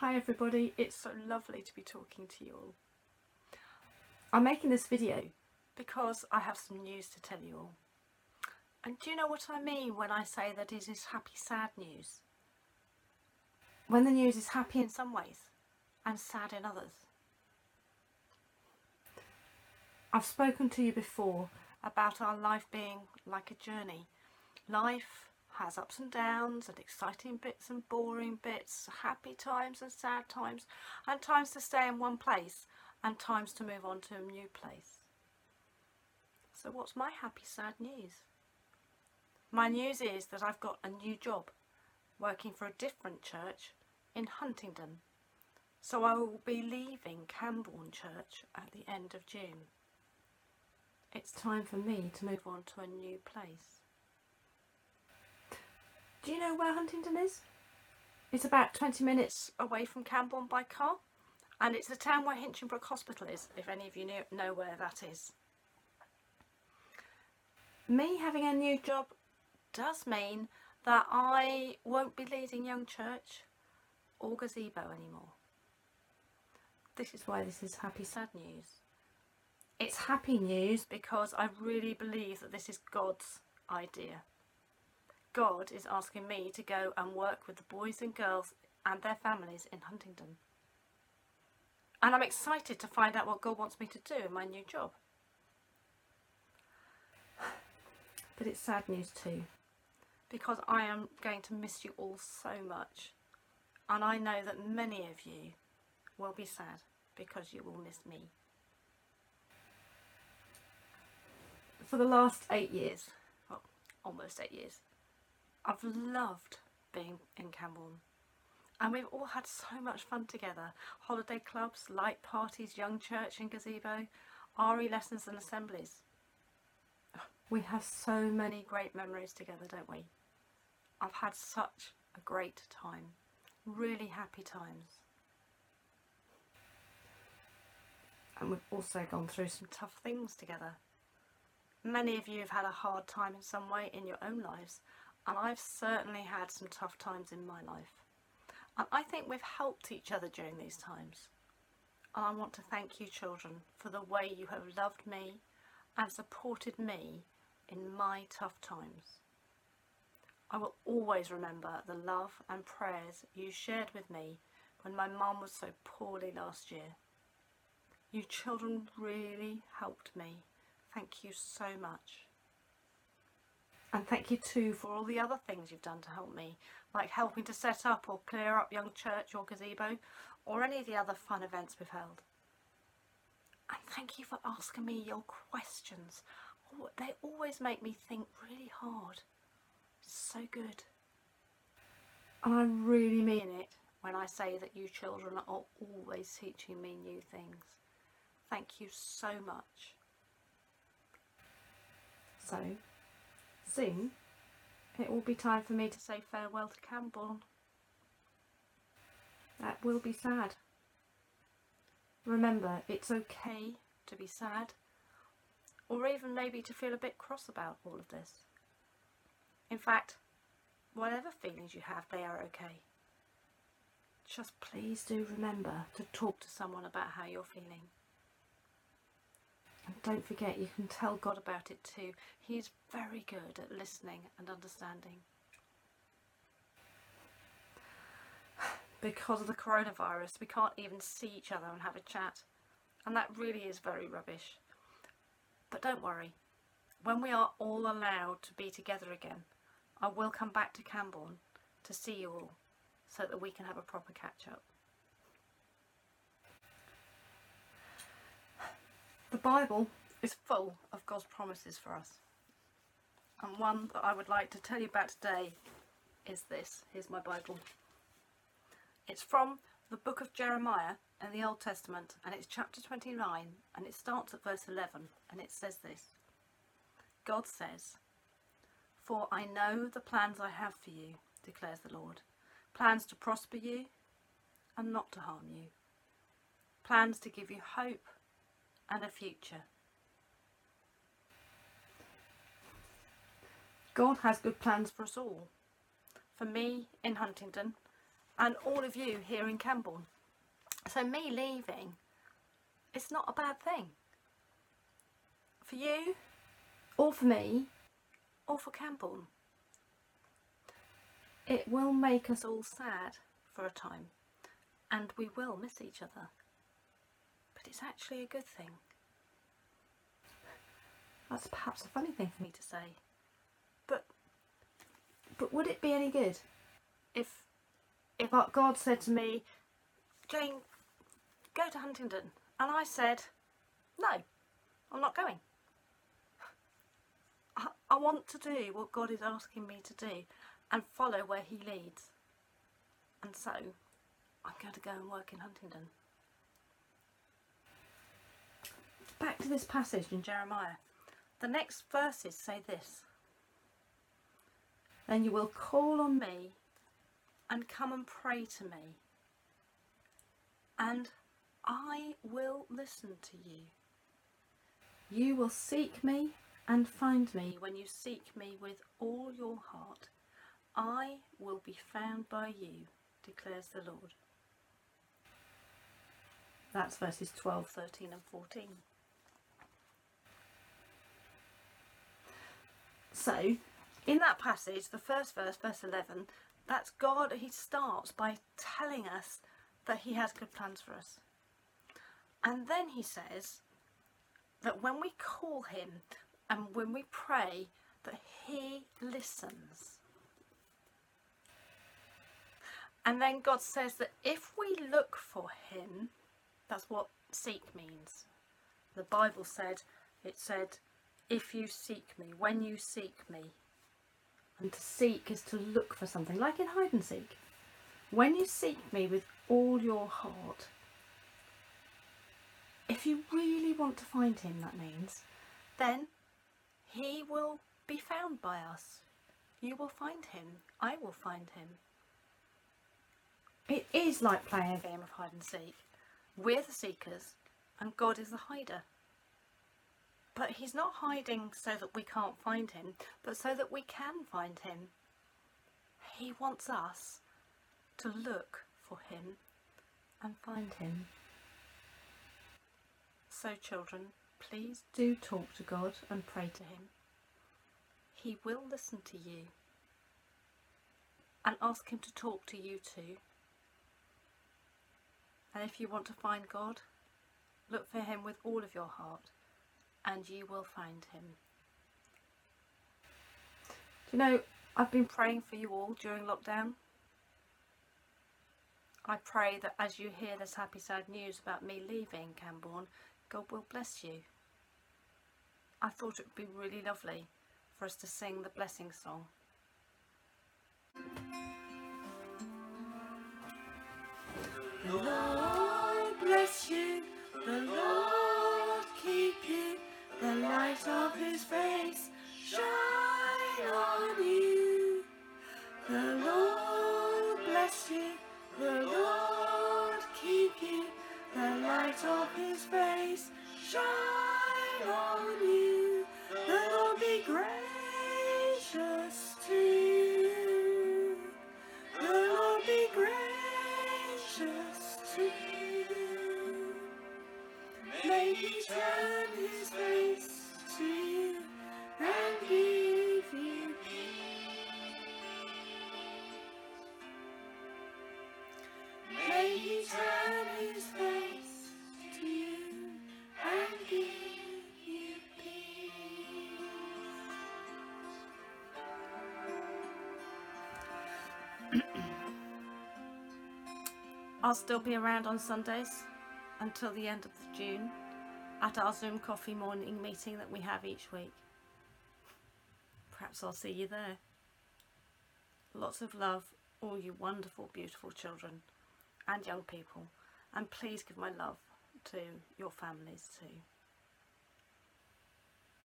Hi everybody, it's so lovely to be talking to you all. I'm making this video because I have some news to tell you all. And do you know what I mean when I say that it is happy sad news? When the news is happy in some ways and sad in others. I've spoken to you before about our life being like a journey. Life has ups and downs and exciting bits and boring bits, happy times and sad times, and times to stay in one place and times to move on to a new place. So what's my happy sad news? My news is that I've got a new job working for a different church in Huntingdon. So I will be leaving Cambourne Church at the end of June. It's time for me to move on to a new place. Do you know where Huntingdon is? It's about 20 minutes away from Cambourne by car and it's the town where Hinchinbrook Hospital is, if any of you know where that is. Me having a new job does mean that I won't be leading Young Church or Gazebo anymore. This is why this is happy sad news. It's happy news because I really believe that this is God's idea. God is asking me to go and work with the boys and girls and their families in Huntingdon. And I'm excited to find out what God wants me to do in my new job. But it's sad news too, because I am going to miss you all so much. And I know that many of you will be sad because you will miss me. For the last eight years, well, almost eight years, I've loved being in Cambourne. And we've all had so much fun together. Holiday clubs, light parties, young church and gazebo, RE lessons and assemblies. We have so many great memories together, don't we? I've had such a great time. Really happy times. And we've also gone through some tough things together. Many of you have had a hard time in some way in your own lives and I've certainly had some tough times in my life. And I think we've helped each other during these times. And I want to thank you children for the way you have loved me and supported me in my tough times. I will always remember the love and prayers you shared with me when my mum was so poorly last year. You children really helped me. Thank you so much. And thank you too for all the other things you've done to help me, like helping to set up or clear up Young Church or Gazebo, or any of the other fun events we've held. And thank you for asking me your questions. Oh, they always make me think really hard. so good. And I really mean it when I say that you children are always teaching me new things. Thank you so much. So, Soon it will be time for me to say farewell to Cambourne. That will be sad. Remember, it's okay to be sad, or even maybe to feel a bit cross about all of this. In fact, whatever feelings you have, they are okay. Just please do remember to talk to someone about how you're feeling. Don't forget, you can tell God about it too. He is very good at listening and understanding. Because of the coronavirus, we can't even see each other and have a chat. And that really is very rubbish. But don't worry, when we are all allowed to be together again, I will come back to Cambourne to see you all so that we can have a proper catch up. The Bible is full of God's promises for us. And one that I would like to tell you about today is this. Here's my Bible. It's from the book of Jeremiah in the Old Testament and it's chapter 29 and it starts at verse 11 and it says this. God says, For I know the plans I have for you, declares the Lord. Plans to prosper you and not to harm you. Plans to give you hope and a future. God has good plans for us all. For me in Huntingdon and all of you here in Cambourne. So me leaving, it's not a bad thing. For you, or for me, or for Cambourne. It will make us all sad for a time, and we will miss each other. But it's actually a good thing. That's perhaps a funny thing for me to say. But but would it be any good if if God said to me, Jane, go to Huntingdon, and I said, no, I'm not going. I, I want to do what God is asking me to do and follow where He leads. And so I'm going to go and work in Huntingdon. Back to this passage in Jeremiah. The next verses say this Then you will call on me and come and pray to me, and I will listen to you. You will seek me and find me when you seek me with all your heart. I will be found by you, declares the Lord. That's verses 12, 13, and 14. So, in that passage, the first verse, verse 11, that's God, He starts by telling us that He has good plans for us. And then He says that when we call Him and when we pray, that He listens. And then God says that if we look for Him, that's what seek means. The Bible said, it said, if you seek me, when you seek me. And to seek is to look for something, like in hide and seek. When you seek me with all your heart, if you really want to find him, that means, then he will be found by us. You will find him. I will find him. It is like playing a game of hide and seek. We're the seekers and God is the hider. But he's not hiding so that we can't find him, but so that we can find him. He wants us to look for him and find him. So, children, please do talk to God and pray to him. He will listen to you and ask him to talk to you too. And if you want to find God, look for him with all of your heart and you will find him. Do you know, I've been praying for you all during lockdown. I pray that as you hear this happy sad news about me leaving Cambourne, God will bless you. I thought it would be really lovely for us to sing the blessing song. The Lord bless you, the Lord keep you, the light of his face shine on you. I'll still be around on Sundays until the end of June at our Zoom coffee morning meeting that we have each week. Perhaps I'll see you there. Lots of love, all you wonderful, beautiful children and young people. And please give my love to your families too.